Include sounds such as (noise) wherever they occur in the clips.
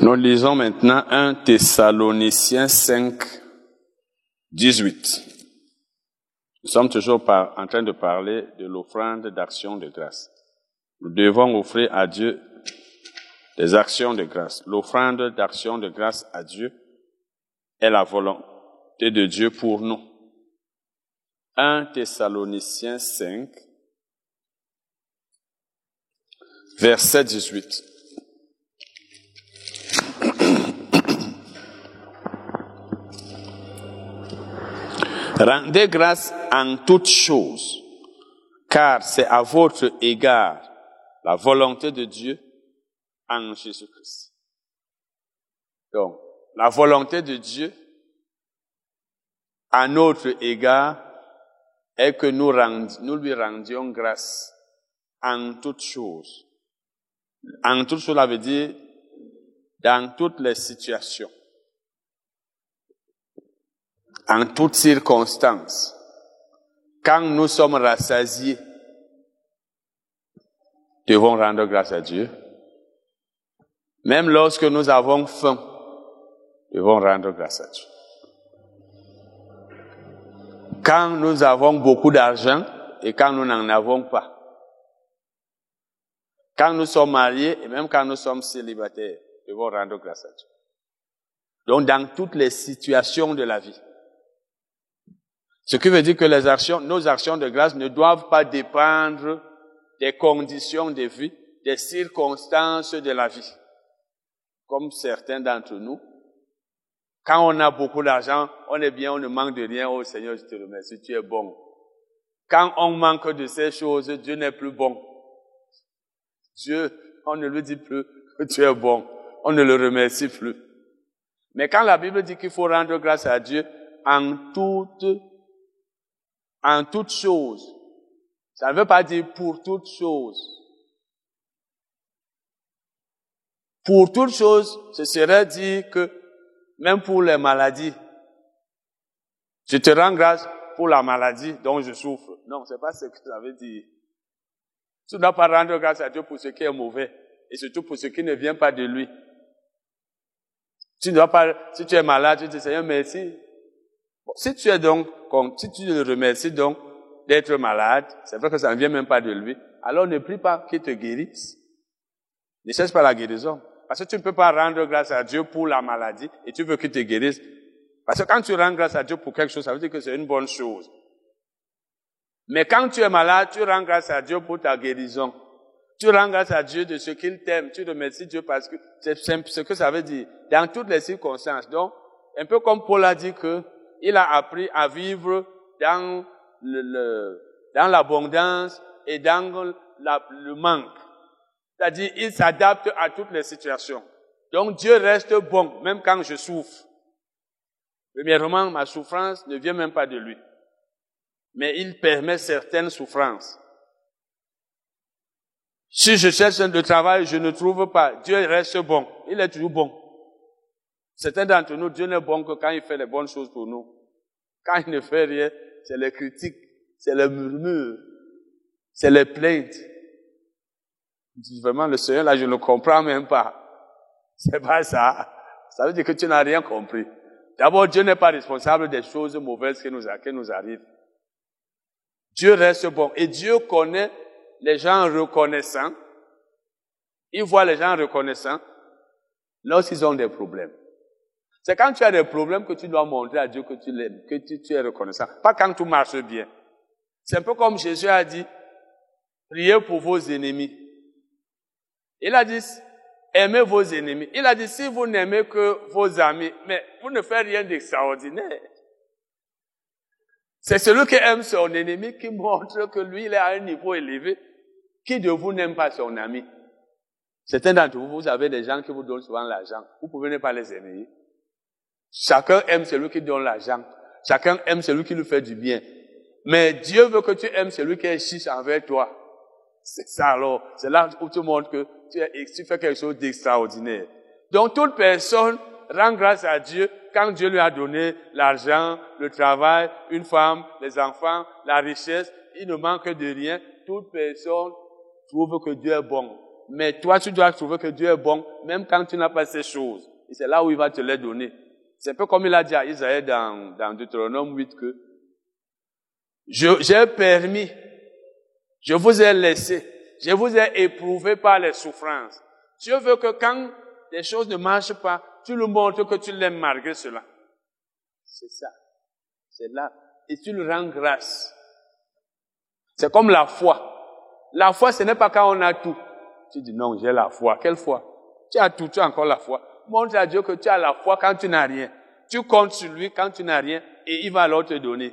Nous lisons maintenant 1 Thessaloniciens 5, 18. Nous sommes toujours en train de parler de l'offrande d'action de grâce. Nous devons offrir à Dieu des actions de grâce. L'offrande d'action de grâce à Dieu est la volonté de Dieu pour nous. 1 Thessaloniciens 5, verset 18. Rendez grâce en toutes choses, car c'est à votre égard la volonté de Dieu en Jésus-Christ. Donc, la volonté de Dieu à notre égard est que nous, lui rendions grâce en toutes choses. En toutes choses, cela veut dire dans toutes les situations, en toutes circonstances. Quand nous sommes rassasiés, devons rendre grâce à Dieu. Même lorsque nous avons faim, devons rendre grâce à Dieu. Quand nous avons beaucoup d'argent et quand nous n'en avons pas. Quand nous sommes mariés et même quand nous sommes célibataires, devons rendre grâce à Dieu. Donc dans toutes les situations de la vie. Ce qui veut dire que les actions, nos actions de grâce ne doivent pas dépendre des conditions de vie, des circonstances de la vie. Comme certains d'entre nous, quand on a beaucoup d'argent, on est bien, on ne manque de rien. Oh Seigneur, je te remercie, tu es bon. Quand on manque de ces choses, Dieu n'est plus bon. Dieu, on ne lui dit plus que tu es bon. On ne le remercie plus. Mais quand la Bible dit qu'il faut rendre grâce à Dieu en toutes, en toutes choses, ça ne veut pas dire pour toutes choses. Pour toutes choses, ce serait dire que même pour les maladies, je te rends grâce pour la maladie dont je souffre. Non, c'est pas ce que ça veut dire. Tu ne dois pas rendre grâce à Dieu pour ce qui est mauvais et surtout pour ce qui ne vient pas de lui. Tu ne dois pas, si tu es malade, tu dis Seigneur, merci. Bon, si tu es donc, si tu le remercies donc d'être malade, c'est vrai que ça ne vient même pas de lui, alors ne prie pas qu'il te guérisse. Ne cherche pas la guérison. Parce que tu ne peux pas rendre grâce à Dieu pour la maladie et tu veux qu'il te guérisse. Parce que quand tu rends grâce à Dieu pour quelque chose, ça veut dire que c'est une bonne chose. Mais quand tu es malade, tu rends grâce à Dieu pour ta guérison. Tu rends grâce à Dieu de ce qu'il t'aime. Tu remercies Dieu parce que c'est ce que ça veut dire. Dans toutes les circonstances. Donc, un peu comme Paul a dit que il a appris à vivre dans le, dans l'abondance et dans le manque. C'est-à-dire, il s'adapte à toutes les situations. Donc, Dieu reste bon, même quand je souffre. Premièrement, ma souffrance ne vient même pas de lui. Mais il permet certaines souffrances. Si je cherche le travail, je ne trouve pas. Dieu reste bon. Il est toujours bon. Certains d'entre nous, Dieu n'est bon que quand il fait les bonnes choses pour nous. Quand il ne fait rien, c'est les critiques, c'est les murmures, c'est les plaintes. Vraiment, le Seigneur, là, je ne comprends même pas. C'est pas ça. Ça veut dire que tu n'as rien compris. D'abord, Dieu n'est pas responsable des choses mauvaises qui nous, qui nous arrivent. Dieu reste bon. Et Dieu connaît les gens reconnaissants. Il voit les gens reconnaissants lorsqu'ils ont des problèmes. C'est quand tu as des problèmes que tu dois montrer à Dieu que tu, l'aimes, que tu, es reconnaissant. Pas quand tout marche bien. C'est un peu comme Jésus a dit, priez pour vos ennemis. Il a dit, aimez vos ennemis. Il a dit, si vous n'aimez que vos amis, mais vous ne faites rien d'extraordinaire. C'est celui qui aime son ennemi qui montre que lui, il est à un niveau élevé. Qui de vous n'aime pas son ami? Certains d'entre vous, vous avez des gens qui vous donnent souvent l'argent. Vous pouvez ne pas les aimer. Chacun aime celui qui donne l'argent. Chacun aime celui qui lui fait du bien. Mais Dieu veut que tu aimes celui qui est chiche envers toi. C'est ça alors. C'est là où tu montres que tu, tu fais quelque chose d'extraordinaire. Donc toute personne rend grâce à Dieu quand Dieu lui a donné l'argent, le travail, une femme, les enfants, la richesse. Il ne manque de rien. Toute personne trouve que Dieu est bon. Mais toi, tu dois trouver que Dieu est bon, même quand tu n'as pas ces choses. Et c'est là où il va te les donner. C'est un peu comme il a dit à Isaïe dans, dans Deutéronome 8 que j'ai permis, je vous ai laissé, je vous ai éprouvé par les souffrances. Dieu veut que quand les choses ne marchent pas, tu lui montres que tu l'aimes malgré cela. C'est ça. C'est là. Et tu lui rends grâce. C'est comme la foi. La foi, ce n'est pas quand on a tout. Tu dis non, j'ai la foi. Quelle foi? Tu as tout, tu as encore la foi. Montre à Dieu que tu as la foi quand tu n'as rien. Tu comptes sur lui quand tu n'as rien et il va alors te donner.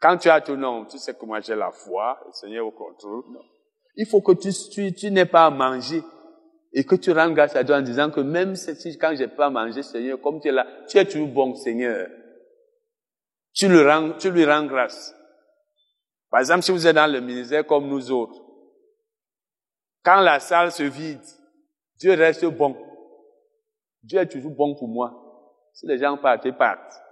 Quand tu as tout, non, tu sais que moi j'ai la foi, le Seigneur au contrôle. Non. Il faut que tu, tu, n'aies pas à manger et que tu rendes grâce à Dieu en disant que même si quand j'ai pas mangé, Seigneur, comme tu es là, tu es toujours bon, Seigneur. Tu rends, tu lui rends grâce. Par exemple, si vous êtes dans le ministère comme nous autres, quand la salle se vide, Dieu reste bon. Dieu est toujours bon pour moi. Si les gens partent, ils partent.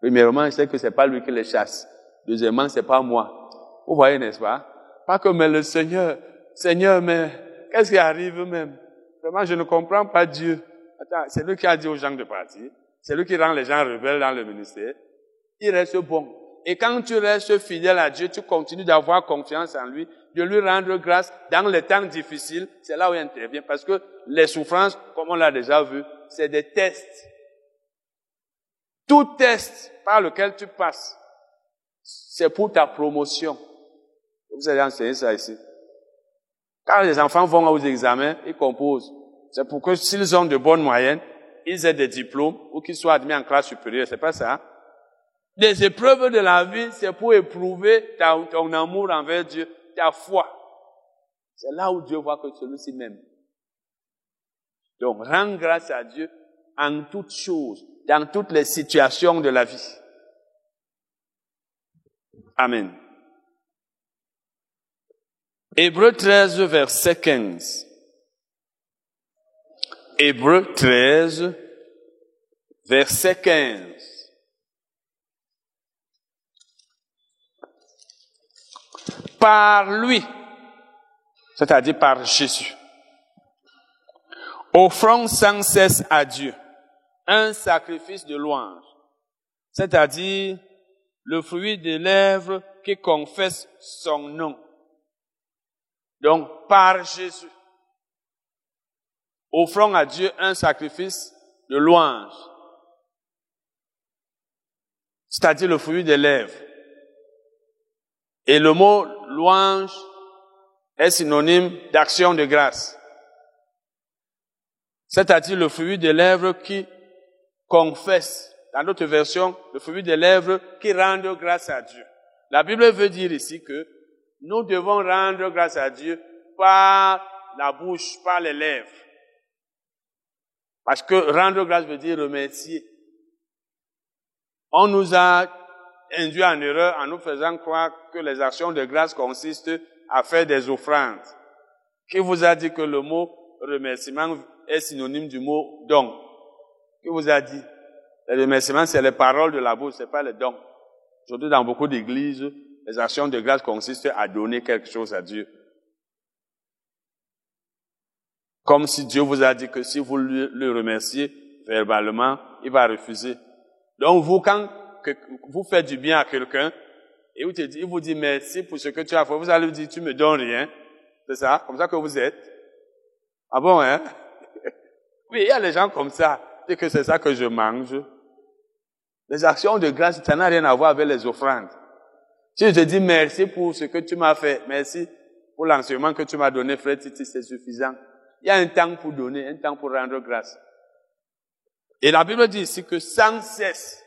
Premièrement, je sais que c'est pas lui qui les chasse. Deuxièmement, c'est pas moi. Vous voyez, n'est-ce pas? Pas que, mais le Seigneur, Seigneur, mais qu'est-ce qui arrive même? Vraiment, je ne comprends pas Dieu. Attends, c'est lui qui a dit aux gens de partir. C'est lui qui rend les gens rebelles dans le ministère. Il reste bon. Et quand tu restes fidèle à Dieu, tu continues d'avoir confiance en lui, de lui rendre grâce dans les temps difficiles, c'est là où il intervient. Parce que les souffrances, comme on l'a déjà vu, c'est des tests. Tout test par lequel tu passes, c'est pour ta promotion. Vous allez enseigner ça ici. Quand les enfants vont aux examens, ils composent. C'est pour que s'ils ont de bonnes moyennes, ils aient des diplômes ou qu'ils soient admis en classe supérieure. C'est pas ça. Les épreuves de la vie, c'est pour éprouver ton amour envers Dieu, ta foi. C'est là où Dieu voit que celui-ci m'aime. Donc, rends grâce à Dieu en toutes choses, dans toutes les situations de la vie. Amen. Hébreu 13, verset 15. Hébreu 13, verset 15. Par lui, c'est-à-dire par Jésus, offrons sans cesse à Dieu un sacrifice de louange, c'est-à-dire le fruit des lèvres qui confesse son nom. Donc, par Jésus, offrons à Dieu un sacrifice de louange, c'est-à-dire le fruit des lèvres. Et le mot louange est synonyme d'action de grâce, c'est-à-dire le fruit des lèvres qui confesse, dans notre version, le fruit des lèvres qui rendent grâce à Dieu. La Bible veut dire ici que nous devons rendre grâce à Dieu par la bouche, par les lèvres. Parce que rendre grâce veut dire remercier. On nous a induit en erreur en nous faisant croire que les actions de grâce consistent à faire des offrandes. Qui vous a dit que le mot remerciement est synonyme du mot don? Qui vous a dit? Le remerciement, c'est les paroles de la bouche, c'est pas les dons. Aujourd'hui, dans beaucoup d'églises, les actions de grâce consistent à donner quelque chose à Dieu. Comme si Dieu vous a dit que si vous le remerciez verbalement, il va refuser. Donc vous, quand vous faites du bien à quelqu'un, et il vous dit merci pour ce que tu as fait, vous allez lui dire, tu me donnes rien. C'est ça? Comme ça que vous êtes? Ah bon, hein? Oui, il y a les gens comme ça. Et que c'est ça que je mange. Les actions de grâce, ça n'a rien à voir avec les offrandes. Si je dis merci pour ce que tu m'as fait, merci pour l'enseignement que tu m'as donné, frère Titi, c'est suffisant. Il y a un temps pour donner, un temps pour rendre grâce. Et la Bible dit ici que sans cesse,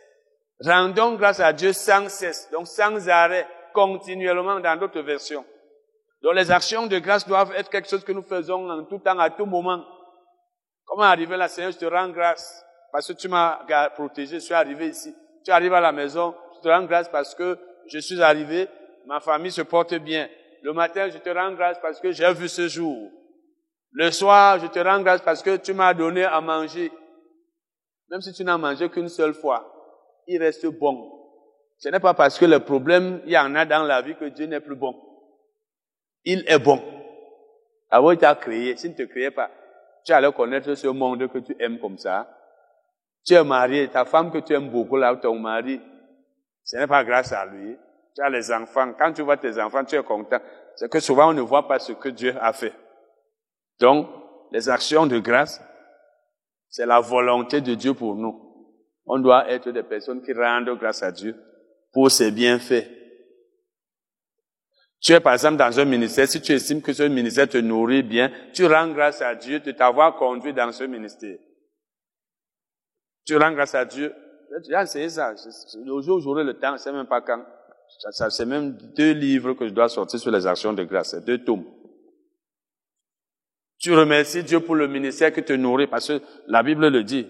rendons grâce à Dieu sans cesse, donc sans arrêt, continuellement dans d'autres versions. Donc les actions de grâce doivent être quelque chose que nous faisons en tout temps, à tout moment. Comment arriver là, Seigneur, je te rends grâce parce que tu m'as protégé, je suis arrivé ici. Tu arrives à la maison, je te rends grâce parce que je suis arrivé, ma famille se porte bien. Le matin, je te rends grâce parce que j'ai vu ce jour. Le soir, je te rends grâce parce que tu m'as donné à manger. Même si tu n'as mangé qu'une seule fois, il reste bon. Ce n'est pas parce que le problème, il y en a dans la vie que Dieu n'est plus bon. Il est bon. Avant, il t'a créé. S'il ne te créait pas, tu allais connaître ce monde que tu aimes comme ça. Tu es marié, ta femme que tu aimes beaucoup, là, ton mari, ce n'est pas grâce à lui. Tu as les enfants. Quand tu vois tes enfants, tu es content. C'est que souvent, on ne voit pas ce que Dieu a fait. Donc, les actions de grâce, c'est la volonté de Dieu pour nous. On doit être des personnes qui rendent grâce à Dieu pour ses bienfaits. Tu es par exemple dans un ministère, si tu estimes que ce ministère te nourrit bien, tu rends grâce à Dieu de t'avoir conduit dans ce ministère. Tu rends grâce à Dieu. J'ai essayé ça. Le jour où j'aurai le temps, je sais même pas quand. C'est même deux livres que je dois sortir sur les actions de grâce. C'est deux tomes. Tu remercies Dieu pour le ministère qui te nourrit parce que la Bible le dit.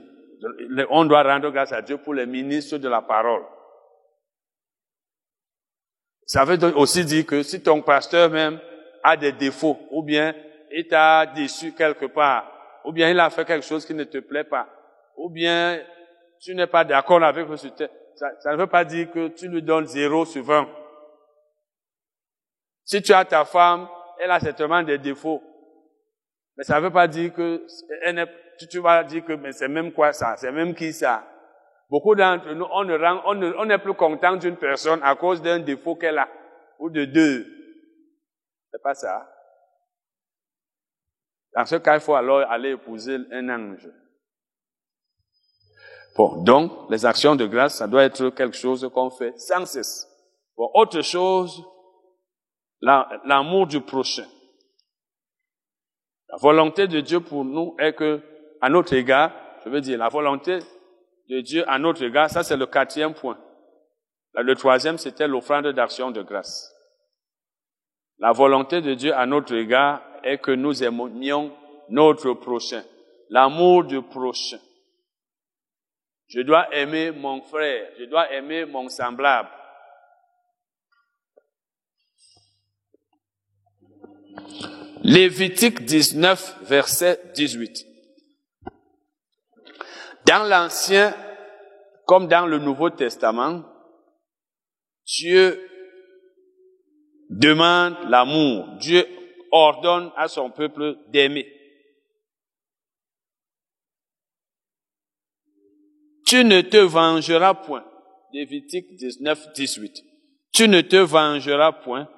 On doit rendre grâce à Dieu pour les ministres de la parole. Ça veut aussi dire que si ton pasteur même a des défauts, ou bien il t'a déçu quelque part, ou bien il a fait quelque chose qui ne te plaît pas, ou bien tu n'es pas d'accord avec le ça, ça ne veut pas dire que tu lui donnes zéro sur 20. Si tu as ta femme, elle a certainement des défauts. Mais ça ne veut pas dire que tu, vas dire que c'est même quoi ça, c'est même qui ça? Beaucoup d'entre nous, on ne rend, on, ne, plus content d'une personne à cause d'un défaut qu'elle a, ou de deux. C'est pas ça. Dans ce cas, il faut alors aller épouser un ange. Bon, donc, les actions de grâce, ça doit être quelque chose qu'on fait sans cesse. Bon, autre chose, l'amour du prochain. La volonté de Dieu pour nous est que, à notre égard, je veux dire, la volonté de Dieu à notre égard, ça c'est le quatrième point. Le troisième, c'était l'offrande d'action de grâce. La volonté de Dieu à notre égard est que nous aimions notre prochain. L'amour du prochain. Je dois aimer mon frère, je dois aimer mon semblable. Lévitique 19, verset 18. Dans l'Ancien comme dans le Nouveau Testament, Dieu demande l'amour. Dieu ordonne à son peuple d'aimer. Tu ne te vengeras point. Lévitique 19, 18. Tu ne te vengeras point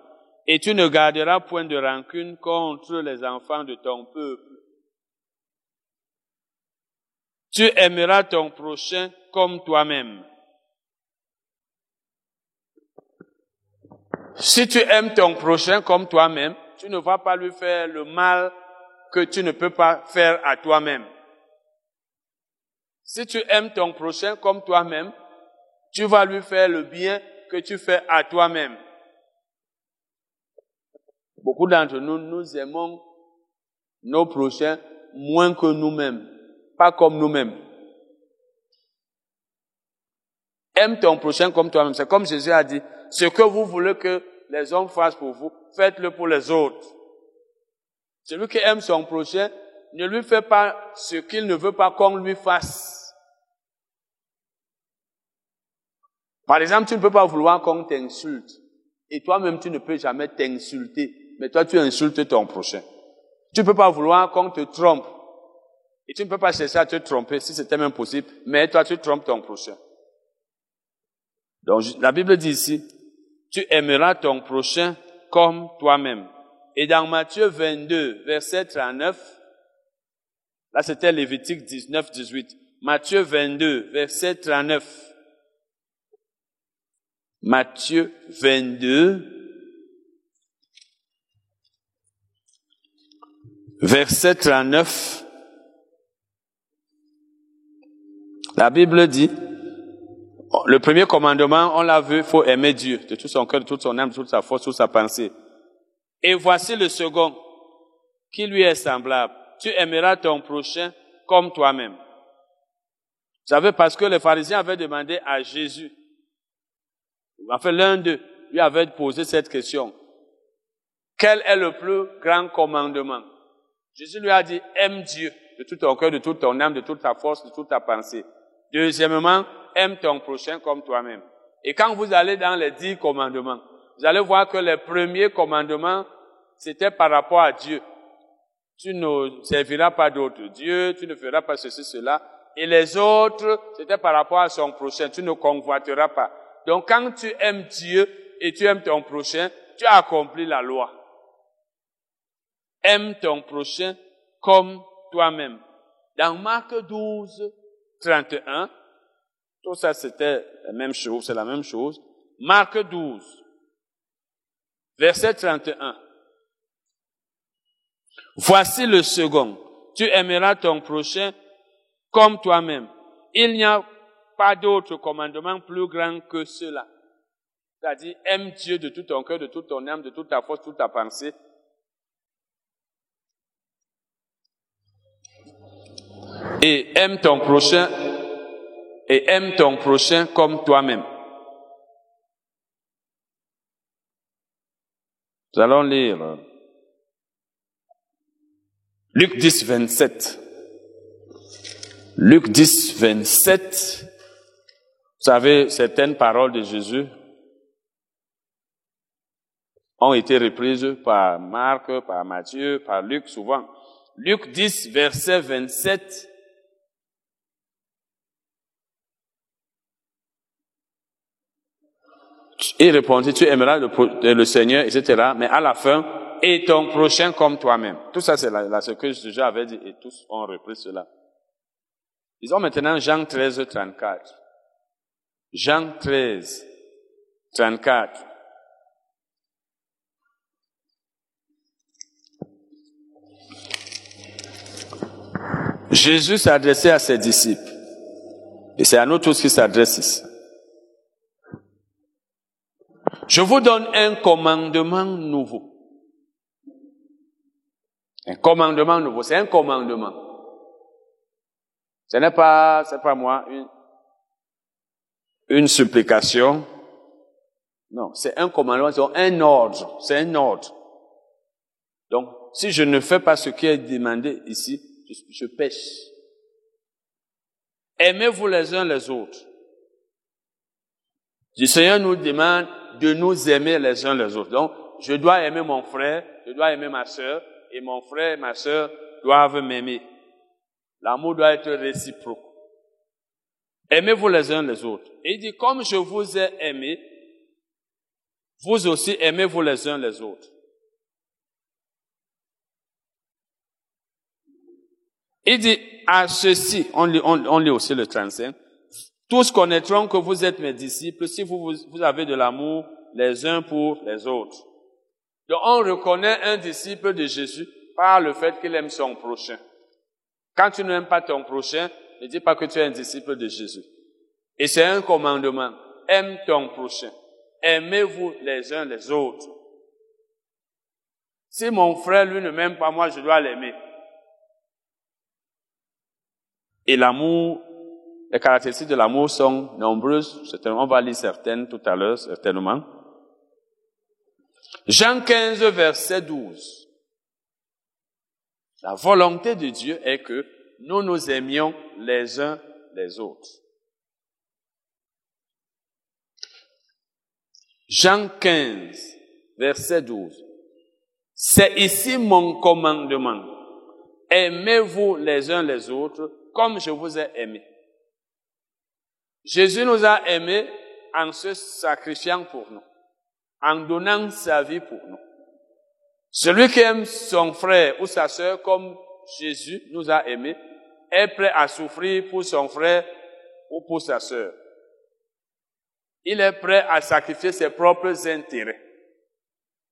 et tu ne garderas point de rancune contre les enfants de ton peuple. Tu aimeras ton prochain comme toi-même. Si tu aimes ton prochain comme toi-même, tu ne vas pas lui faire le mal que tu ne peux pas faire à toi-même. Si tu aimes ton prochain comme toi-même, tu vas lui faire le bien que tu fais à toi-même. Beaucoup d'entre nous, nous aimons nos prochains moins que nous-mêmes, pas comme nous-mêmes. Aime ton prochain comme toi-même. C'est comme Jésus a dit, ce que vous voulez que les hommes fassent pour vous, faites-le pour les autres. Celui qui aime son prochain ne lui fait pas ce qu'il ne veut pas qu'on lui fasse. Par exemple, tu ne peux pas vouloir qu'on t'insulte. Et toi-même, tu ne peux jamais t'insulter. Mais toi, tu insultes ton prochain. Tu ne peux pas vouloir qu'on te trompe. Et tu ne peux pas chercher à te tromper si c'était même possible. Mais toi, tu trompes ton prochain. Donc, la Bible dit ici, tu aimeras ton prochain comme toi-même. Et dans Matthieu 22, verset 39, là c'était Lévitique 19, 18. Matthieu 22, verset 39. Matthieu 22, verset 39. La Bible dit, le premier commandement, on l'a vu, il faut aimer Dieu de tout son cœur, de toute son âme, de toute sa force, de toute sa pensée. Et voici le second, qui lui est semblable. Tu aimeras ton prochain comme toi-même. Vous savez, parce que les pharisiens avaient demandé à Jésus, Enfin, l'un d'eux lui avait posé cette question. Quel est le plus grand commandement? Jésus lui a dit, aime Dieu de tout ton cœur, de toute ton âme, de toute ta force, de toute ta pensée. Deuxièmement, aime ton prochain comme toi-même. Et quand vous allez dans les dix commandements, vous allez voir que les premiers commandements, c'était par rapport à Dieu. tu ne serviras pas d'autres dieux, tu ne feras pas ceci, cela. Et les autres, c'était par rapport à son prochain, tu ne convoiteras pas. Donc quand tu aimes Dieu et tu aimes ton prochain, tu as accompli la loi. Aime ton prochain comme toi-même. Dans Marc 12, 31, tout ça c'était la même chose, c'est la même chose. Marc 12, verset 31. Voici le second. Tu aimeras ton prochain comme toi-même. Il n'y a pas d'autre commandement plus grand que cela. C'est-à-dire, aime Dieu de tout ton cœur, de toute ton âme, de toute ta force, de toute ta pensée. Et aime ton prochain, et aime ton prochain comme toi-même. Nous allons lire Luc 10, 27. Luc 10, 27. Vous savez, certaines paroles de Jésus ont été reprises par Marc, par Matthieu, par Luc souvent. Luc 10, verset 27. Il répondit, tu aimeras le, le Seigneur, etc. Mais à la fin, et ton prochain comme toi-même. Tout ça, c'est ce que Jésus avait dit et tous ont repris cela. Disons maintenant Jean 13, 34. Jean 13, 34. Jésus s'adressait à ses disciples. Et c'est à nous tous qui s'adresse ici. Je vous donne un commandement nouveau. Un commandement nouveau, c'est un commandement. Ce n'est pas, c'est pas moi, une, une supplication. Non, c'est un commandement, c'est un ordre, c'est un ordre. Donc, si je ne fais pas ce qui est demandé ici, je, je pêche. Aimez-vous les uns les autres. Le Seigneur nous demande de nous aimer les uns les autres. Donc, je dois aimer mon frère, je dois aimer ma sœur, et mon frère et ma sœur doivent m'aimer. L'amour doit être réciproque. Aimez-vous les uns les autres. Et il dit, comme je vous ai aimé, vous aussi aimez-vous les uns les autres. Il dit, à ceci, on lit, on, lit aussi le 35, tous connaîtront que vous êtes mes disciples si vous, avez de l'amour les uns pour les autres. Donc on reconnaît un disciple de Jésus par le fait qu'il aime son prochain. Quand tu n'aimes pas ton prochain, ne dis pas que tu es un disciple de Jésus. Et c'est un commandement. Aime ton prochain. Aimez-vous les uns les autres. Si mon frère, lui, ne m'aime pas, moi, je dois l'aimer. Et l'amour, les caractéristiques de l'amour sont nombreuses. On va lire certaines tout à l'heure, certainement. Jean 15, verset 12. La volonté de Dieu est que nous nous aimions les uns les autres. Jean 15, verset 12. C'est ici mon commandement. Aimez-vous les uns les autres comme je vous ai aimé. Jésus nous a aimés en se sacrifiant pour nous en donnant sa vie pour nous. Celui qui aime son frère ou sa sœur comme Jésus nous a aimés est prêt à souffrir pour son frère ou pour sa sœur. Il est prêt à sacrifier ses propres intérêts.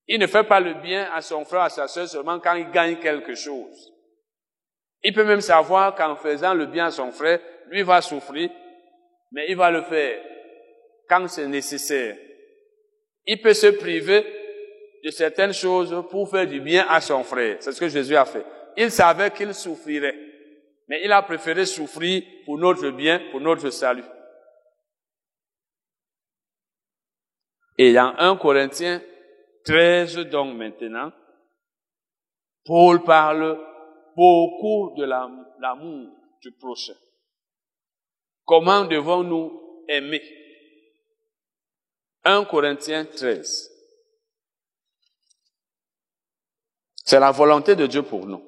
Il ne fait pas le bien à son frère, à sa sœur seulement quand il gagne quelque chose. Il peut même savoir qu'en faisant le bien à son frère, lui va souffrir, mais il va le faire quand c'est nécessaire il peut se priver de certaines choses pour faire du bien à son frère. C'est ce que Jésus a fait. Il savait qu'il souffrirait, mais il a préféré souffrir pour notre bien, pour notre salut. Et dans 1 Corinthiens 13, donc maintenant, Paul parle beaucoup de l'amour du prochain. Comment devons-nous aimer? 1 Corinthiens 13. C'est la volonté de Dieu pour nous.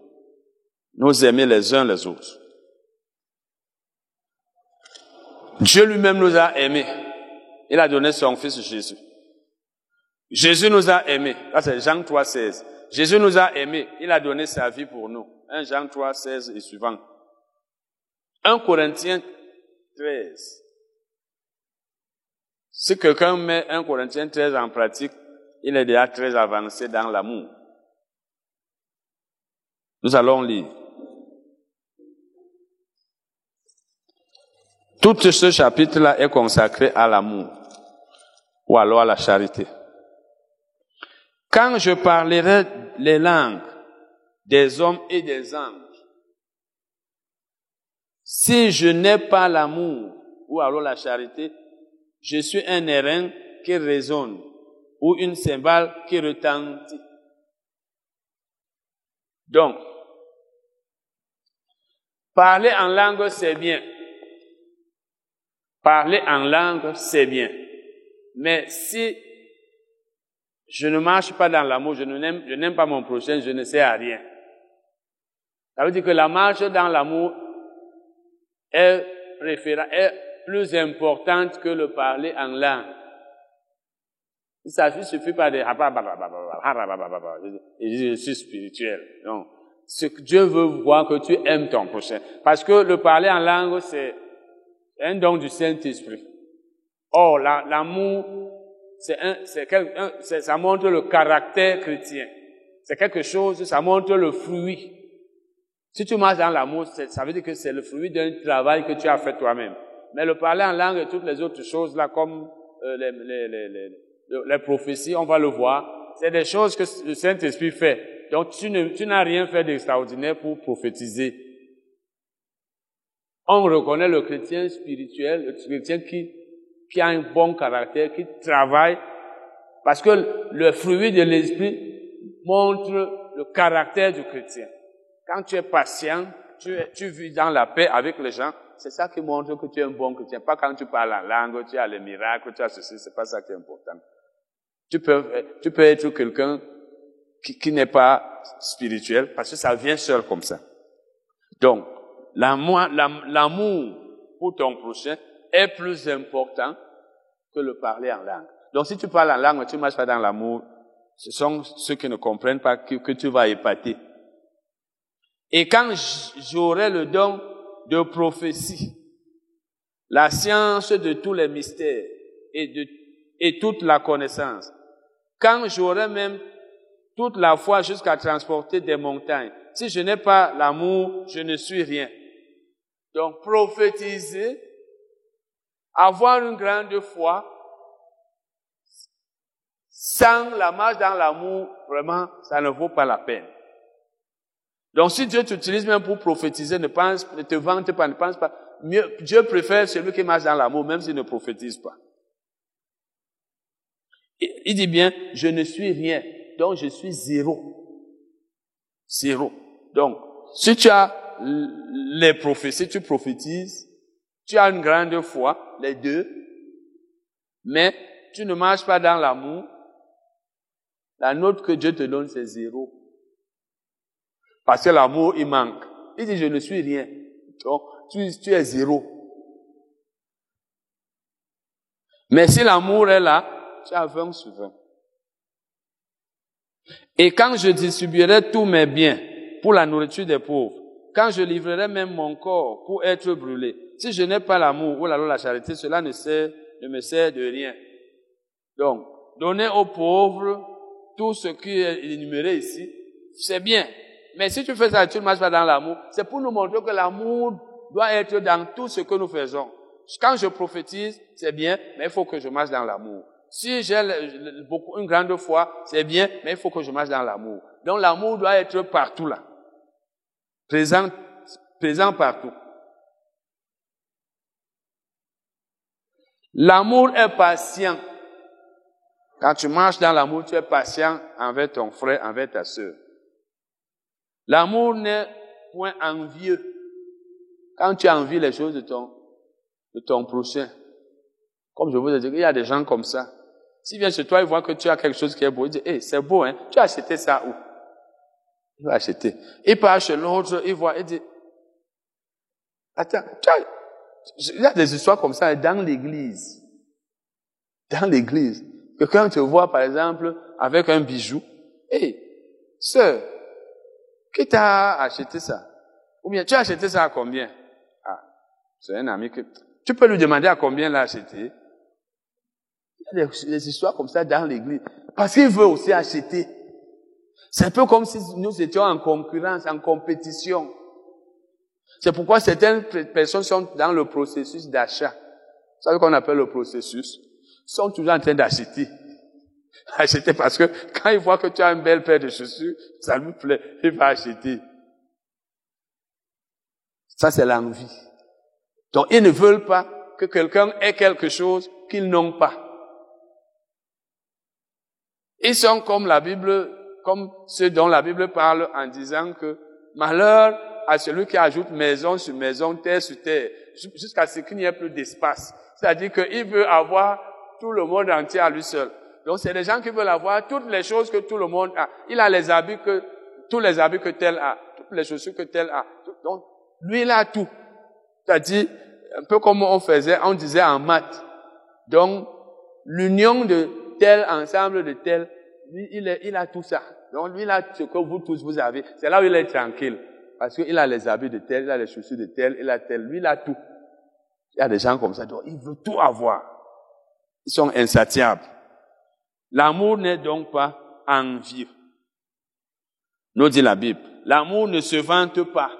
nous aimer les uns les autres. Dieu lui-même nous a aimés. Il a donné son fils Jésus. Jésus nous a aimés. Là, c'est Jean 3, 16. Jésus nous a aimés. Il a donné sa vie pour nous. 1 Jean 3, 16 et suivant. 1 Corinthiens 13. Si quelqu'un met 1 Corinthiens 13 en pratique, il est déjà très avancé dans l'amour. Nous allons lire. Tout ce chapitre-là est consacré à l'amour ou alors à la charité. Quand je parlerai les langues des hommes et des anges, si je n'ai pas l'amour ou alors la charité, je suis un airain qui résonne ou une cymbale qui retentit. Donc, parler en langue, c'est bien. Parler en langue, c'est bien. Mais si je ne marche pas dans l'amour, je n'aime, pas mon prochain, je ne sais à rien. Ça veut dire que la marche dans l'amour est, est plus importante que le parler en langue. Il ne suffit pas de je suis spirituel. Non. Ce que Dieu veut voir que tu aimes ton prochain. Parce que le parler en langue, c'est un don du Saint-Esprit. Or, l'amour, c'est un, c'est ça montre le caractère chrétien. C'est quelque chose, ça montre le fruit. Si tu marches dans l'amour, ça veut dire que c'est le fruit d'un travail que tu as fait toi-même. Mais le parler en langue et toutes les autres choses là, comme euh, les, les, les, les prophéties, on va le voir, c'est des choses que le Saint-Esprit fait. Donc tu, ne, tu n'as rien fait d'extraordinaire pour prophétiser. On reconnaît le chrétien spirituel, le chrétien qui, qui a un bon caractère, qui travaille, parce que le fruit de l'esprit montre le caractère du chrétien. Quand tu es patient, tu, tu vis dans la paix avec les gens, c'est ça qui montre que tu es un bon chrétien. Pas quand tu parles en langue, tu as les miracles, tu as ceci, c'est pas ça qui est important. Tu peux, tu peux être quelqu'un qui, qui n'est pas spirituel parce que ça vient seul comme ça. Donc, l'amour pour ton prochain est plus important que le parler en langue. Donc, si tu parles en langue, tu ne marches pas dans l'amour, ce sont ceux qui ne comprennent pas que, que tu vas épater. Et quand j'aurai le don de prophétie, la science de tous les mystères et de et toute la connaissance, quand j'aurai même toute la foi jusqu'à transporter des montagnes, si je n'ai pas l'amour, je ne suis rien. Donc prophétiser, avoir une grande foi, sans la marche dans l'amour, vraiment, ça ne vaut pas la peine. Donc si Dieu t'utilise même pour prophétiser, ne pense, ne te vante pas, ne pense pas. Mieux, Dieu préfère celui qui marche dans l'amour, même s'il ne prophétise pas. Il dit bien, je ne suis rien, donc je suis zéro. Zéro. Donc, si tu as les prophéties, tu prophétises, tu as une grande foi, les deux, mais tu ne marches pas dans l'amour, la note que Dieu te donne, c'est zéro. Parce que l'amour, il manque. Il dit, je ne suis rien. Donc, tu, tu es zéro. Mais si l'amour est là, tu as 20 sur 20. Et quand je distribuerai tous mes biens pour la nourriture des pauvres, quand je livrerai même mon corps pour être brûlé, si je n'ai pas l'amour ou la charité, cela ne, sert, ne me sert de rien. Donc, donner aux pauvres tout ce qui est énuméré ici, c'est bien. Mais si tu fais ça, tu ne marches pas dans l'amour, c'est pour nous montrer que l'amour doit être dans tout ce que nous faisons. Quand je prophétise, c'est bien, mais il faut que je marche dans l'amour. Si j'ai beaucoup, une grande foi, c'est bien, mais il faut que je marche dans l'amour. Donc l'amour doit être partout là. Présent, présent partout. L'amour est patient. Quand tu marches dans l'amour, tu es patient envers ton frère, envers ta sœur. L'amour n'est point envieux. Quand tu envies les choses de ton, de ton prochain, comme je vous ai dit, il y a des gens comme ça. S'il vient chez toi, il voit que tu as quelque chose qui est beau, il dit, hey, c'est beau, hein, tu as acheté ça où? Il va acheter. Il part chez l'autre, il voit, il dit, attends, il y a des histoires comme ça dans l'église. Dans l'église. Que quand tu vois, par exemple, avec un bijou, hé, hey, sœur, qui t'a acheté ça? Ou bien, tu as acheté ça à combien? Ah, c'est un ami que, tu peux lui demander à combien l'a acheté. Il y a des, histoires comme ça dans l'église. Parce qu'il veut aussi acheter. C'est un peu comme si nous étions en concurrence, en compétition. C'est pourquoi certaines personnes sont dans le processus d'achat. Vous savez qu'on appelle le processus? Ils sont toujours en train d'acheter. (laughs) Acheter parce que quand il voit que tu as une belle paire de chaussures, ça lui plaît, il va acheter. Ça, c'est l'envie. Donc, ils ne veulent pas que quelqu'un ait quelque chose qu'ils n'ont pas. Ils sont comme la Bible, comme ceux dont la Bible parle en disant que malheur à celui qui ajoute maison sur maison, terre sur terre, jusqu'à ce qu'il n'y ait plus d'espace. C'est-à-dire qu'il veut avoir tout le monde entier à lui seul. Donc c'est des gens qui veulent avoir toutes les choses que tout le monde a. Il a les habits que, tous les habits que tel a, toutes les chaussures que tel a. Donc, lui, il a tout. C'est-à-dire, un peu comme on faisait, on disait en maths. Donc, l'union de tel ensemble de tel, lui, il, il a tout ça. Donc, lui, il a ce que vous tous vous avez. C'est là où il est tranquille. Parce qu'il a les habits de tel, il a les chaussures de tel, il a tel, lui, il a tout. Il y a des gens comme ça, donc il veut tout avoir. Ils sont insatiables. L'amour n'est donc pas envieux. Nous dit la Bible. L'amour ne se vante pas.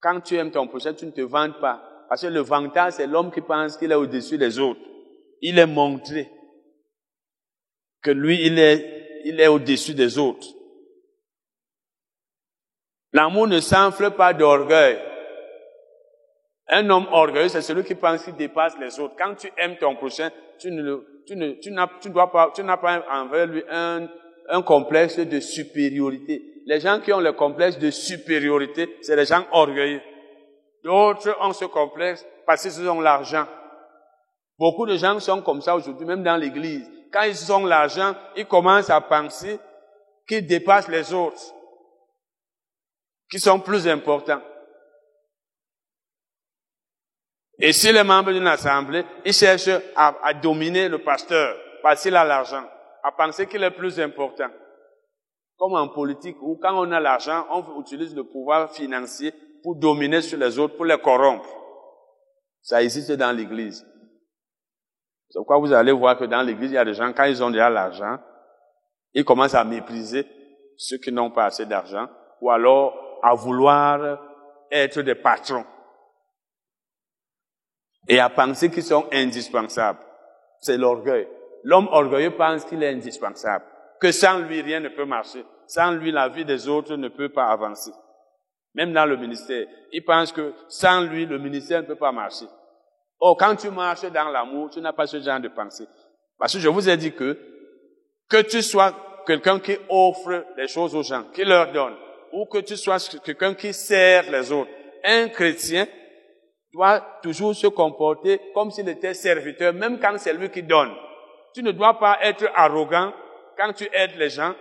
Quand tu aimes ton prochain, tu ne te vantes pas. Parce que le vantage, c'est l'homme qui pense qu'il est au-dessus des autres. Il est montré que lui, il est, il est au-dessus des autres. L'amour ne s'enfle pas d'orgueil. Un homme orgueilleux, c'est celui qui pense qu'il dépasse les autres. Quand tu aimes ton prochain, tu ne, tu ne, tu n'as, tu dois pas, tu n'as pas envers lui un, un complexe de supériorité. Les gens qui ont le complexe de supériorité, c'est les gens orgueilleux. D'autres ont ce complexe parce qu'ils ont l'argent. Beaucoup de gens sont comme ça aujourd'hui, même dans l'église. Quand ils ont l'argent, ils commencent à penser qu'ils dépassent les autres, qui sont plus importants. Et si les membres d'une assemblée, ils cherchent à, à dominer le pasteur parce qu'il a l'argent, à penser qu'il est plus important. Comme en politique, où quand on a l'argent, on utilise le pouvoir financier pour dominer sur les autres, pour les corrompre. Ça existe dans l'église. C'est pourquoi vous allez voir que dans l'église, il y a des gens, quand ils ont déjà l'argent, ils commencent à mépriser ceux qui n'ont pas assez d'argent, ou alors à vouloir être des patrons et à penser qu'ils sont indispensables. C'est l'orgueil. L'homme orgueilleux pense qu'il est indispensable, que sans lui rien ne peut marcher, sans lui la vie des autres ne peut pas avancer. Même dans le ministère, il pense que sans lui le ministère ne peut pas marcher. Oh, quand tu marches dans l'amour, tu n'as pas ce genre de pensée. Parce que je vous ai dit que que tu sois quelqu'un qui offre les choses aux gens, qui leur donne, ou que tu sois quelqu'un qui sert les autres, un chrétien doit toujours se comporter comme s'il était serviteur, même quand c'est lui qui donne. Tu ne dois pas être arrogant quand tu aides les gens,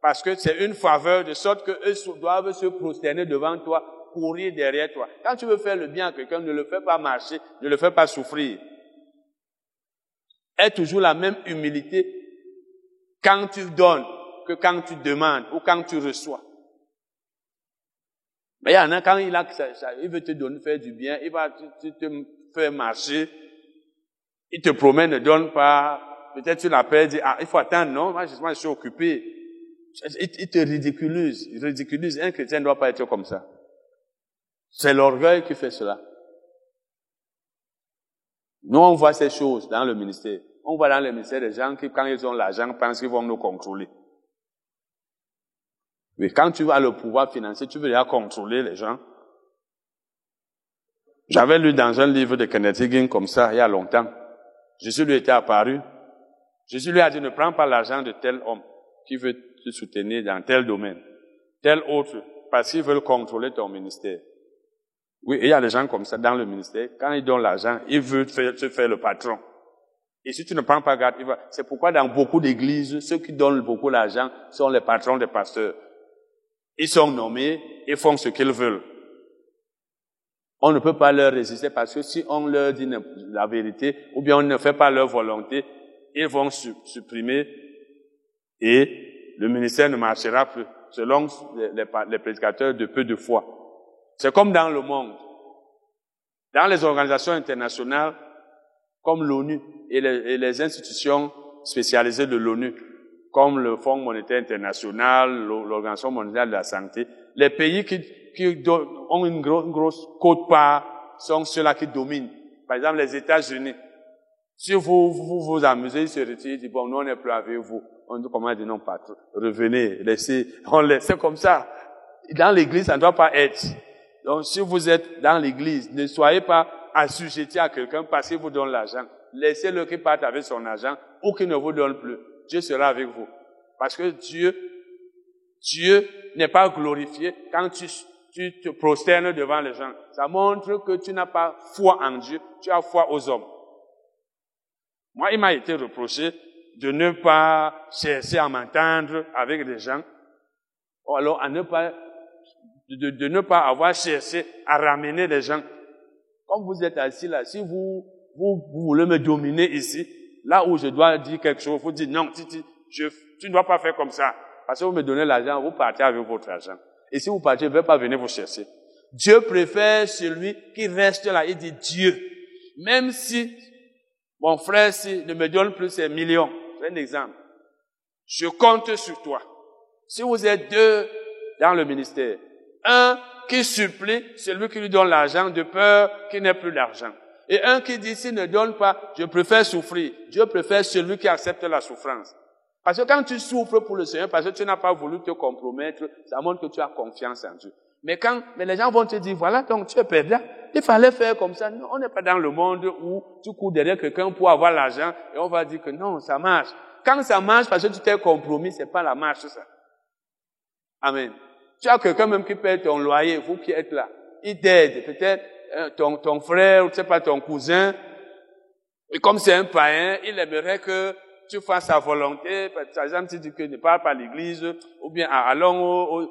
parce que c'est une faveur de sorte qu'eux doivent se prosterner devant toi, courir derrière toi. Quand tu veux faire le bien à quelqu'un, ne le fais pas marcher, ne le fais pas souffrir. Aie toujours la même humilité quand tu donnes que quand tu demandes ou quand tu reçois. Mais il y en a quand il a, il veut te donner, faire du bien, il va te, te faire marcher, il te promet, ne donne pas, peut-être tu l'appelles, dit, ah, il faut attendre, non, moi, je, suis occupé. Il, te ridiculise, il ridiculise. Un chrétien ne doit pas être comme ça. C'est l'orgueil qui fait cela. Nous, on voit ces choses dans le ministère. On voit dans le ministère des gens qui, quand ils ont l'argent, pensent qu'ils vont nous contrôler. Mais quand tu as le pouvoir financier, tu veux déjà contrôler les gens. J'avais lu dans un livre de Kenneth Hagin comme ça, il y a longtemps. Jésus lui était apparu. Jésus lui a dit, ne prends pas l'argent de tel homme qui veut te soutenir dans tel domaine, tel autre, parce qu'ils veulent contrôler ton ministère. Oui, il y a des gens comme ça dans le ministère. Quand ils donnent l'argent, ils veulent se faire le patron. Et si tu ne prends pas garde, c'est pourquoi dans beaucoup d'églises, ceux qui donnent beaucoup d'argent sont les patrons des pasteurs. Ils sont nommés et font ce qu'ils veulent. On ne peut pas leur résister parce que si on leur dit la vérité ou bien on ne fait pas leur volonté, ils vont supprimer et le ministère ne marchera plus selon les, prédicateurs de peu de foi. C'est comme dans le monde. Dans les organisations internationales, comme l'ONU et les institutions spécialisées de l'ONU, comme le Fonds monétaire international, l'Organisation mondiale de la santé, les pays qui, qui ont une, grosse, grosse cote part sont ceux-là qui dominent. Par exemple, les États-Unis. Si vous, vous vous, amusez, ils se retirent, ils disent, bon, nous, on n'est plus avec vous. On dit, comment dire, non, pas revenez, laissez, on laisse, c'est comme ça. Dans l'église, ça ne doit pas être. Donc, si vous êtes dans l'église, ne soyez pas assujetti à quelqu'un parce qu'il vous donne l'argent. Laissez-le qui parte avec son argent ou qu'il ne vous donne plus. Dieu sera avec vous. Parce que Dieu, Dieu n'est pas glorifié quand tu, tu te prosternes devant les gens. Ça montre que tu n'as pas foi en Dieu, tu as foi aux hommes. Moi, il m'a été reproché de ne pas chercher à m'entendre avec les gens, ou alors à ne pas, de, ne pas avoir cherché à ramener les gens. Comme vous êtes assis là, si vous, vous voulez me dominer ici, là où je dois dire quelque chose, vous dites non, tu, tu, je, tu ne dois pas faire comme ça. Parce que vous me donnez l'argent, vous partez avec votre argent. Et si vous partez, je ne vais pas venir vous chercher. Dieu préfère celui qui reste là. Il dit Dieu. Même si mon frère ne me donne plus ses millions. C'est un exemple. Je compte sur toi. Si vous êtes deux dans le ministère, un qui supplie celui qui lui donne l'argent de peur qu'il n'ait plus d'argent. Et un qui dit, s'il ne donne pas, je préfère souffrir. Dieu préfère celui qui accepte la souffrance. Parce que quand tu souffres pour le Seigneur, parce que tu n'as pas voulu te compromettre, ça montre que tu as confiance en Dieu. Mais quand, mais les gens vont te dire, voilà, donc tu es perdant. Il fallait faire comme ça. Non, on n'est pas dans le monde où tu cours derrière quelqu'un pour avoir l'argent et on va dire que non, ça marche. Quand ça marche parce que tu t'es compromis, c'est pas la marche, ça. Amen. Tu as quelqu'un même qui paie ton loyer, vous qui êtes là. Il t'aide. Peut-être ton, ton frère, ou tu sais pas, ton cousin. Et comme c'est un païen, il aimerait que tu fasses sa volonté. Par exemple, tu dis que ne parle pas l'église, ou bien allons aux,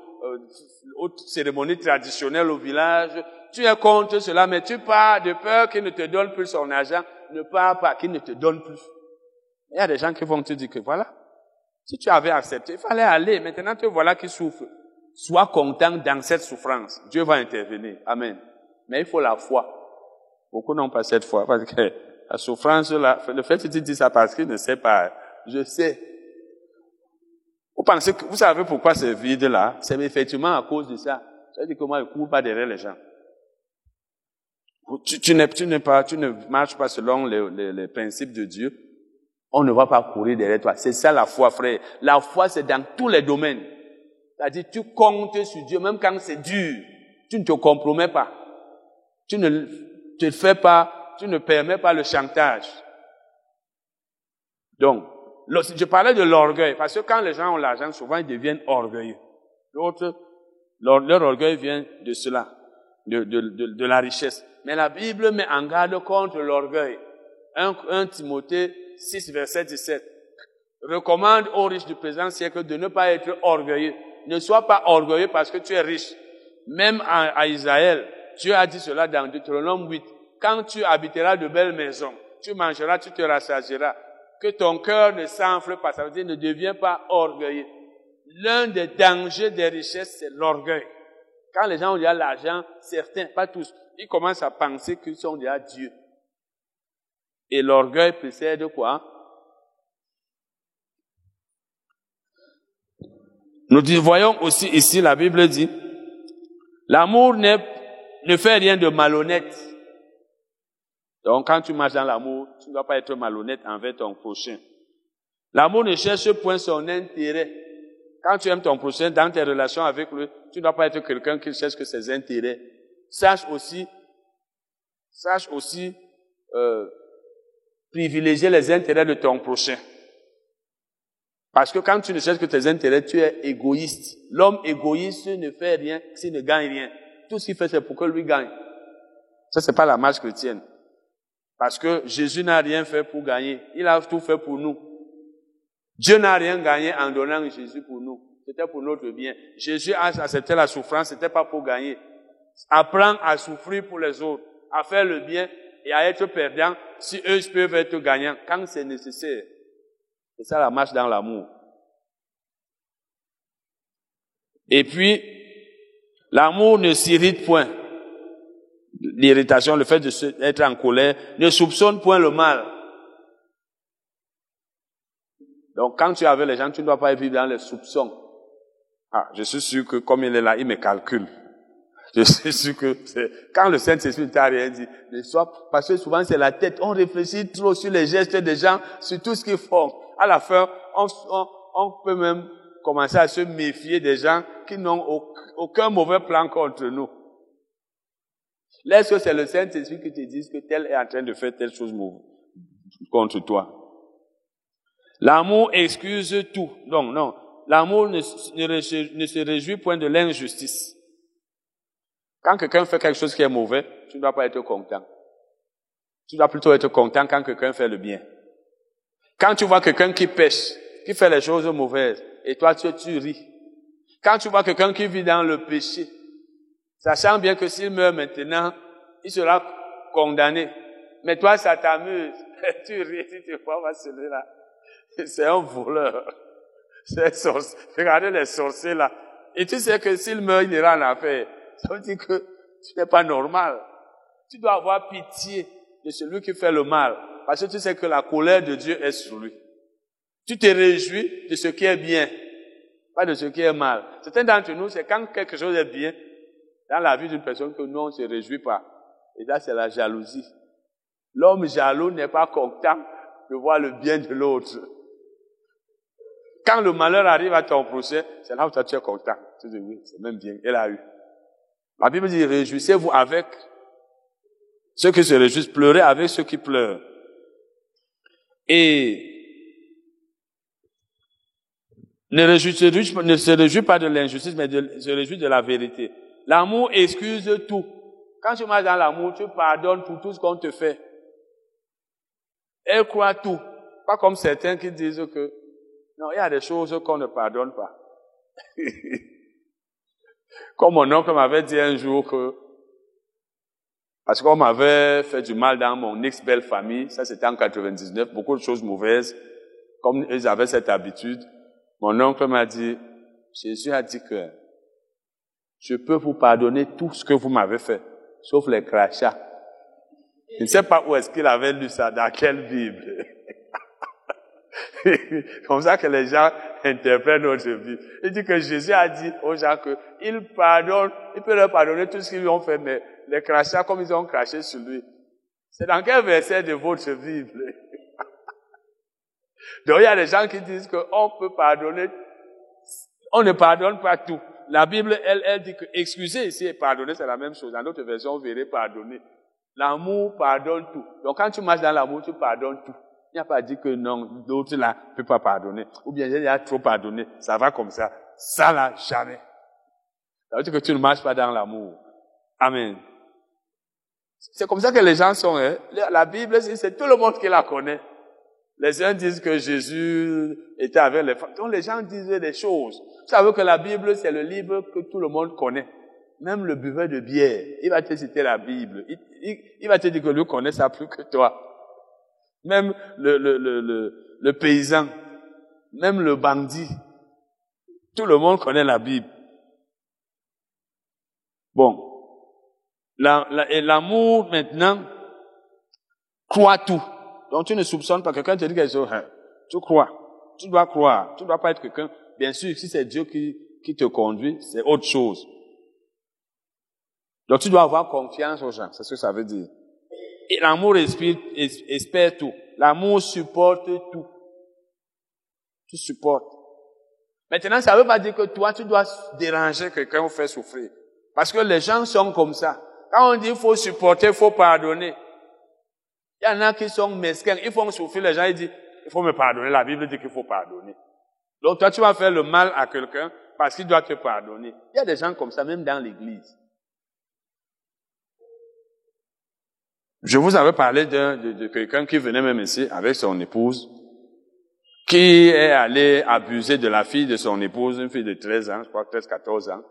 aux, cérémonies traditionnelles au village. Tu es contre cela, mais tu pars de peur qu'il ne te donne plus son argent. Ne pars pas, qu'il ne te donne plus. Il y a des gens qui vont te dire que voilà, si tu avais accepté, il fallait aller. Maintenant, te voilà qui souffre. Sois content dans cette souffrance. Dieu va intervenir. Amen. Mais il faut la foi. Beaucoup n'ont pas cette foi parce que la souffrance, le fait que tu dis ça parce qu'il ne sait pas, je sais. Vous pensez que, vous savez pourquoi c'est vide là? C'est effectivement à cause de ça. Ça veut dire que moi, je ne cours pas derrière les gens. Tu, tu, tu, pas, tu ne marches pas selon les, les principes de Dieu. On ne va pas courir derrière toi. C'est ça la foi, frère. La foi, c'est dans tous les domaines. C'est-à-dire, tu comptes sur Dieu, même quand c'est dur. Tu ne te compromets pas. Tu ne te fais pas tu ne permets pas le chantage. Donc, je parlais de l'orgueil, parce que quand les gens ont l'argent, souvent ils deviennent orgueilleux. L'autre, leur, orgueil vient de cela, de, la richesse. Mais la Bible met en garde contre l'orgueil. 1, Timothée 6, verset 17 recommande aux riches du présent siècle de ne pas être orgueilleux. Ne sois pas orgueilleux parce que tu es riche. Même à Israël, Dieu a dit cela dans Deutéronome 8 quand tu habiteras de belles maisons, tu mangeras, tu te rassasiras. Que ton cœur ne s'enfle pas, ça veut dire ne deviens pas orgueilleux. L'un des dangers des richesses, c'est l'orgueil. Quand les gens ont déjà l'argent, certains, pas tous, ils commencent à penser qu'ils sont déjà Dieu. Et l'orgueil précède quoi? Nous voyons aussi ici, la Bible dit, l'amour ne fait rien de malhonnête. Donc, quand tu marches dans l'amour, tu ne dois pas être malhonnête envers ton prochain. L'amour ne cherche point son intérêt. Quand tu aimes ton prochain dans tes relations avec lui, tu ne dois pas être quelqu'un qui cherche que ses intérêts. Sache aussi, sache aussi euh, privilégier les intérêts de ton prochain. Parce que quand tu ne cherches que tes intérêts, tu es égoïste. L'homme égoïste ne fait rien s'il ne gagne rien. Tout ce qu'il fait, c'est pour que lui gagne. Ça, c'est pas la marche chrétienne. Parce que Jésus n'a rien fait pour gagner. Il a tout fait pour nous. Dieu n'a rien gagné en donnant Jésus pour nous. C'était pour notre bien. Jésus a accepté la souffrance, c'était pas pour gagner. Apprends à souffrir pour les autres, à faire le bien et à être perdant si eux peuvent être gagnants quand c'est nécessaire. C'est ça la marche dans l'amour. Et puis, l'amour ne s'irrite point. L'irritation, le fait d'être en colère, ne soupçonne point le mal. Donc, quand tu es avec les gens, tu ne dois pas vivre dans les soupçons. Ah, je suis sûr que comme il est là, il me calcule. Je suis sûr que quand le Saint-Esprit t'a rien dit, ne sois, parce que souvent c'est la tête, on réfléchit trop sur les gestes des gens, sur tout ce qu'ils font. À la fin, on, on, on peut même commencer à se méfier des gens qui n'ont aucun mauvais plan contre nous. Laisse que c'est le Saint-Esprit qui te dise que tel est en train de faire telle chose contre toi. L'amour excuse tout. Non, non. L'amour ne, ne, ne se réjouit point de l'injustice. Quand quelqu'un fait quelque chose qui est mauvais, tu ne dois pas être content. Tu dois plutôt être content quand quelqu'un fait le bien. Quand tu vois quelqu'un qui pêche, qui fait les choses mauvaises, et toi tu, tu ris. Quand tu vois quelqu'un qui vit dans le péché, sachant bien que s'il meurt maintenant, il sera condamné. Mais toi, ça t'amuse. (laughs) tu ris, tu te vois, celui-là. C'est un voleur. C'est sorcier. Regardez les sorciers là. Et tu sais que s'il meurt, il ira en affaire. Ça veut dire que tu n'es pas normal. Tu dois avoir pitié de celui qui fait le mal. Parce que tu sais que la colère de Dieu est sur lui. Tu te réjouis de ce qui est bien, pas de ce qui est mal. Certains d'entre nous, c'est quand quelque chose est bien dans la vie d'une personne que nous, on ne se réjouit pas. Et là, c'est la jalousie. L'homme jaloux n'est pas content de voir le bien de l'autre. Quand le malheur arrive à ton procès, c'est là où tu es content. Tu dis oui, c'est même bien, elle a eu. La Bible dit, réjouissez-vous avec ceux qui se réjouissent, pleurez avec ceux qui pleurent. Et ne, ne se réjouis pas de l'injustice, mais se réjouis de la vérité. L'amour excuse tout. Quand tu marches dans l'amour, tu pardonnes pour tout ce qu'on te fait. Elle croit tout. Pas comme certains qui disent que, non, il y a des choses qu'on ne pardonne pas. (laughs) Comme mon oncle m'avait dit un jour que, parce qu'on m'avait fait du mal dans mon ex-belle famille, ça c'était en 99, beaucoup de choses mauvaises, comme ils avaient cette habitude, mon oncle m'a dit, Jésus a dit que je peux vous pardonner tout ce que vous m'avez fait, sauf les crachats. Je ne sais pas où est-ce qu'il avait lu ça, dans quelle Bible. (laughs) Comme ça que les gens interprètent notre vie. Il dit que Jésus a dit aux gens qu'il pardonne, il peut leur pardonner tout ce qu'ils ont fait, mais les crachats comme ils ont craché sur lui. C'est dans quel verset de votre Bible? Donc il y a des gens qui disent qu'on peut pardonner, on ne pardonne pas tout. La Bible, elle, elle dit que excuser ici et pardonner, c'est la même chose. Dans d'autres versions, vous verrez pardonner. L'amour pardonne tout. Donc quand tu marches dans l'amour, tu pardonnes tout. Il n'y a pas dit que non, d'autres là ne peuvent pas pardonner. Ou bien il y a trop pardonné. Ça va comme ça. Ça là, jamais. Ça veut dire que tu ne marches pas dans l'amour. Amen. C'est comme ça que les gens sont. Hein. La Bible, c'est tout le monde qui la connaît. Les uns disent que Jésus était avec les femmes. Donc les gens disent des choses. Vous savez que la Bible, c'est le livre que tout le monde connaît. Même le buveur de bière, il va te citer la Bible. Il, il va te dire que lui connaît ça plus que toi. Même le, le, le, le, paysan, même le bandit, tout le monde connaît la Bible. Bon. et l'amour, maintenant, croit tout. Donc tu ne soupçonnes pas quelqu'un te dit quelque chose, hein, tu crois. Tu dois croire. Tu ne dois pas être quelqu'un. Bien sûr, si c'est Dieu qui, qui te conduit, c'est autre chose. Donc tu dois avoir confiance aux gens. C'est ce que ça veut dire. Et l'amour espère tout. L'amour supporte tout. Tu supportes. Maintenant, ça ne veut pas dire que toi, tu dois déranger quelqu'un ou faire souffrir. Parce que les gens sont comme ça. Quand on dit qu'il faut supporter, il faut pardonner. Il y en a qui sont mesquins, ils font souffrir les gens, ils disent, il faut me pardonner. La Bible dit qu'il faut pardonner. Donc toi, tu vas faire le mal à quelqu'un parce qu'il doit te pardonner. Il y a des gens comme ça, même dans l'église. Je vous avais parlé de, de, quelqu'un qui venait même ici avec son épouse, qui est allé abuser de la fille de son épouse, une fille de 13 ans, je crois 13, 14 ans,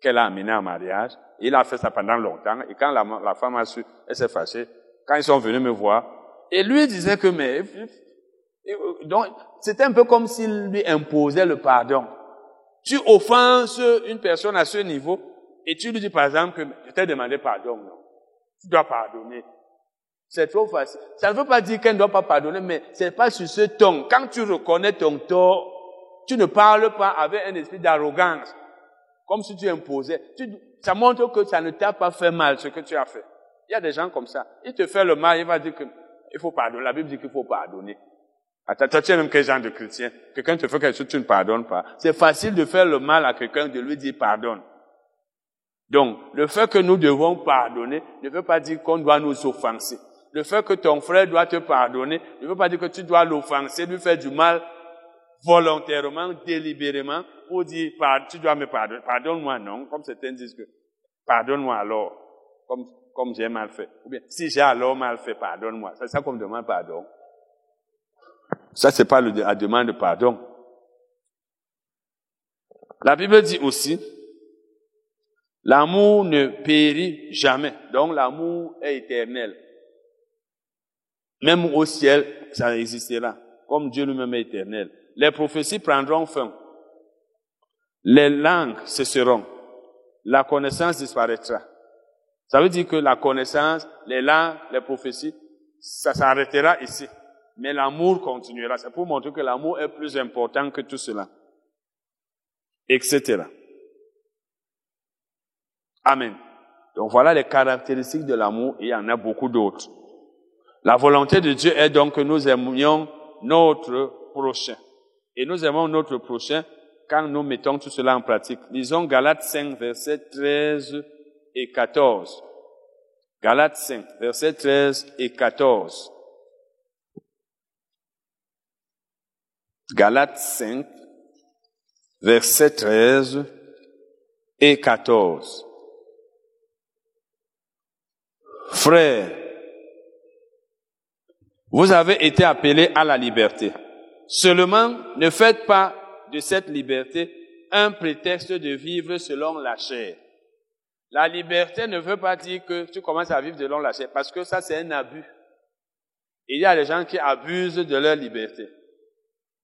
qu'elle a amenée en mariage. Il a fait ça pendant longtemps, et quand la, la femme a su, elle s'est fâchée. Quand ils sont venus me voir, et lui disait que, mais, donc, c'était un peu comme s'il lui imposait le pardon. Tu offenses une personne à ce niveau, et tu lui dis par exemple que je t'ai demandé pardon, non. Tu dois pardonner. C'est trop facile. Ça ne veut pas dire qu'elle ne doit pas pardonner, mais c'est pas sur ce ton. Quand tu reconnais ton tort, tu ne parles pas avec un esprit d'arrogance, comme si tu imposais. ça montre que ça ne t'a pas fait mal ce que tu as fait. Il y a des gens comme ça. Il te fait le mal, il va dire qu'il faut pardonner. La Bible dit qu'il faut pardonner. Attends, tu es même quel genre de chrétien? Quelqu'un te fait quelque chose, tu ne pardonnes pas. C'est facile de faire le mal à quelqu'un, de lui dire pardonne. Donc, le fait que nous devons pardonner ne veut pas dire qu'on doit nous offenser. Le fait que ton frère doit te pardonner ne veut pas dire que tu dois l'offenser, lui faire du mal volontairement, délibérément, pour dire, tu dois me pardonner. Pardonne-moi, non, comme certains disent que, pardonne-moi alors, comme j'ai mal fait. Ou bien, si j'ai alors mal fait, pardonne-moi. C'est ça qu'on me demande pardon. Ça, c'est pas la demande de pardon. La Bible dit aussi, l'amour ne périt jamais. Donc, l'amour est éternel. Même au ciel, ça existera, comme Dieu lui-même est éternel. Les prophéties prendront fin. Les langues cesseront. La connaissance disparaîtra. Ça veut dire que la connaissance, les langues, les prophéties, ça s'arrêtera ici. Mais l'amour continuera. C'est pour montrer que l'amour est plus important que tout cela. Etc. Amen. Donc voilà les caractéristiques de l'amour et il y en a beaucoup d'autres. La volonté de Dieu est donc que nous aimions notre prochain. Et nous aimons notre prochain quand nous mettons tout cela en pratique. Lisons Galates 5, versets 13 et 14. Galates 5, versets 13 et 14. Galates 5, versets 13 et 14. Frères, vous avez été appelés à la liberté. Seulement, ne faites pas de cette liberté un prétexte de vivre selon la chair. La liberté ne veut pas dire que tu commences à vivre selon la chair, parce que ça c'est un abus. Il y a des gens qui abusent de leur liberté.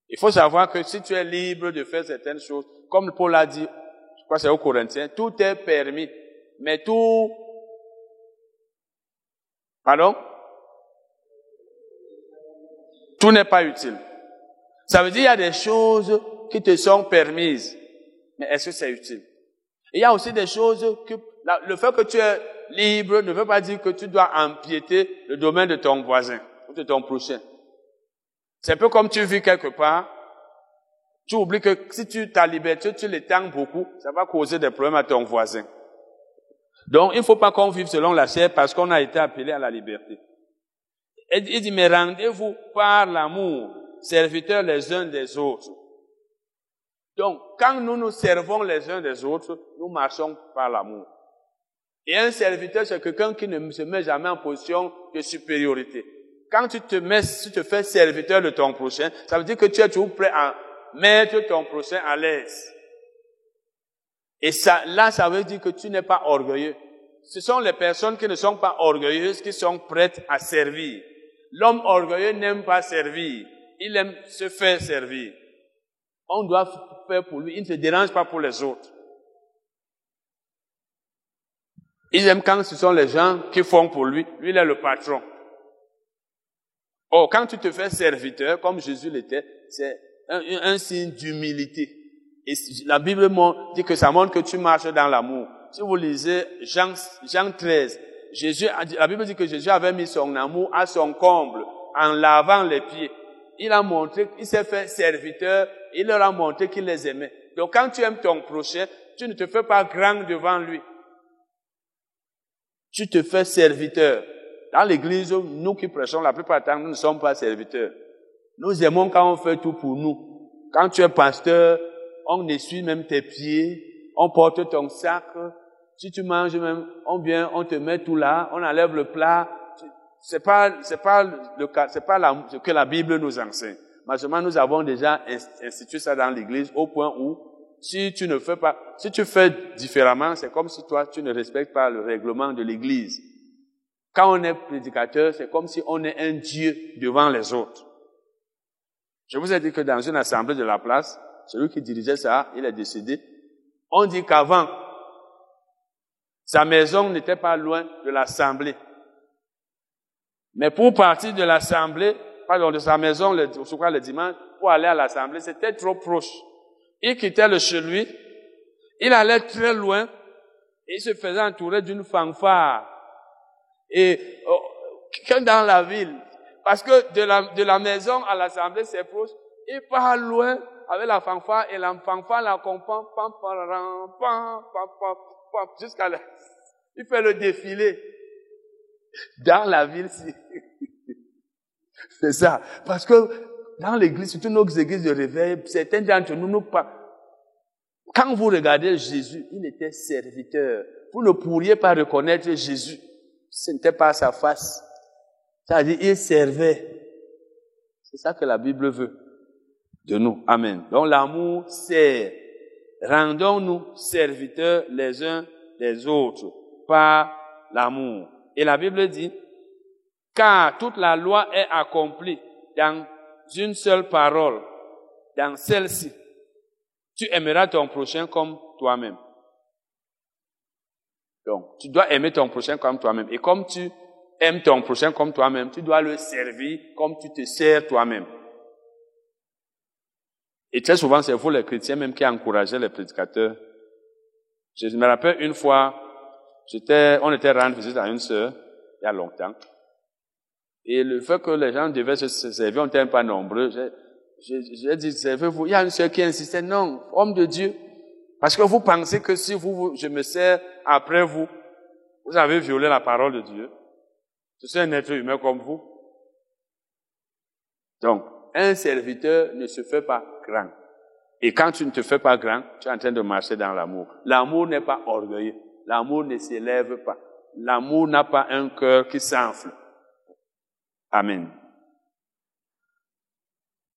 Il faut savoir que si tu es libre de faire certaines choses, comme Paul a dit, je crois que c'est au Corinthiens, tout est permis, mais tout, pardon? tout n'est pas utile. Ça veut dire qu'il y a des choses qui te sont permises, mais est-ce que c'est utile? Il y a aussi des choses que le fait que tu es libre ne veut pas dire que tu dois empiéter le domaine de ton voisin ou de ton prochain. C'est un peu comme tu vis quelque part, tu oublies que si tu ta liberté, tu l'étends beaucoup, ça va causer des problèmes à ton voisin. Donc, il ne faut pas qu'on vive selon la chair parce qu'on a été appelé à la liberté. Il dit, mais rendez-vous par l'amour, serviteurs les uns des autres. Donc, quand nous nous servons les uns des autres, nous marchons par l'amour. Et un serviteur, c'est quelqu'un qui ne se met jamais en position de supériorité. Quand tu te mets, tu te fais serviteur de ton prochain, ça veut dire que tu es toujours prêt à mettre ton prochain à l'aise. Et ça, là, ça veut dire que tu n'es pas orgueilleux. Ce sont les personnes qui ne sont pas orgueilleuses qui sont prêtes à servir. L'homme orgueilleux n'aime pas servir. Il aime se faire servir. On doit faire pour lui. Il ne se dérange pas pour les autres. Il aime quand ce sont les gens qui font pour lui. Lui, il est le patron. Oh, quand tu te fais serviteur, comme Jésus l'était, c'est un, signe d'humilité. Et la Bible dit que ça montre que tu marches dans l'amour. Si vous lisez Jean, Jean 13, Jésus, la Bible dit que Jésus avait mis son amour à son comble en lavant les pieds. Il a montré, il s'est fait serviteur, il leur a montré qu'il les aimait. Donc quand tu aimes ton prochain, tu ne te fais pas grand devant lui. Tu te fais serviteur. Dans l'église, nous qui prêchons, la plupart du temps, nous ne sommes pas serviteurs. Nous aimons quand on fait tout pour nous. Quand tu es pasteur, on essuie même tes pieds, on porte ton sac, si tu manges même, on vient, on te met tout là, on enlève le plat. C'est pas, c'est pas le cas, c'est pas ce que la Bible nous enseigne. Malheureusement, nous avons déjà institué ça dans l'église au point où si tu ne fais pas, si tu fais différemment, c'est comme si toi, tu ne respectes pas le règlement de l'église. Quand on est prédicateur, c'est comme si on est un Dieu devant les autres. Je vous ai dit que dans une assemblée de la place, celui qui dirigeait ça, il est décédé. On dit qu'avant, sa maison n'était pas loin de l'assemblée. Mais pour partir de l'assemblée, pardon, de sa maison, je crois le dimanche, pour aller à l'assemblée, c'était trop proche. Il quittait le chez lui, il allait très loin, il se faisait entourer d'une fanfare. Et oh, dans la ville, parce que de la, de la maison à l'assemblée, c'est proche, il part loin avec la fanfare, et la fanfare l'accompagne, pam, pam, pam, pam, pam, jusqu'à la, (laughs) il fait le défilé dans la ville. (laughs) C'est ça. Parce que dans l'église, surtout nos églises de réveil, certains d'entre nous, nous pas. Quand vous regardez Jésus, il était serviteur. Vous ne pourriez pas reconnaître Jésus. Ce n'était pas sa face. C'est-à-dire, il servait. C'est ça que la Bible veut de nous. Amen. Donc l'amour sert. Rendons-nous serviteurs les uns des autres par l'amour. Et la Bible dit, car toute la loi est accomplie dans une seule parole, dans celle-ci. Tu aimeras ton prochain comme toi-même. Donc, tu dois aimer ton prochain comme toi-même. Et comme tu aimes ton prochain comme toi-même, tu dois le servir comme tu te sers toi-même. Et très souvent, c'est vous les chrétiens même qui encouragez les prédicateurs. Je me rappelle une fois, on était rendre visite à une sœur, il y a longtemps. Et le fait que les gens devaient se servir, on n'était pas nombreux, j'ai dit, servez-vous. Il y a une sœur qui insistait, non, homme de Dieu. Parce que vous pensez que si vous, je me sers après vous, vous avez violé la parole de Dieu. Je suis un être humain comme vous. Donc, un serviteur ne se fait pas grand. Et quand tu ne te fais pas grand, tu es en train de marcher dans l'amour. L'amour n'est pas orgueilleux. L'amour ne s'élève pas. L'amour n'a pas un cœur qui s'enfle. Amen.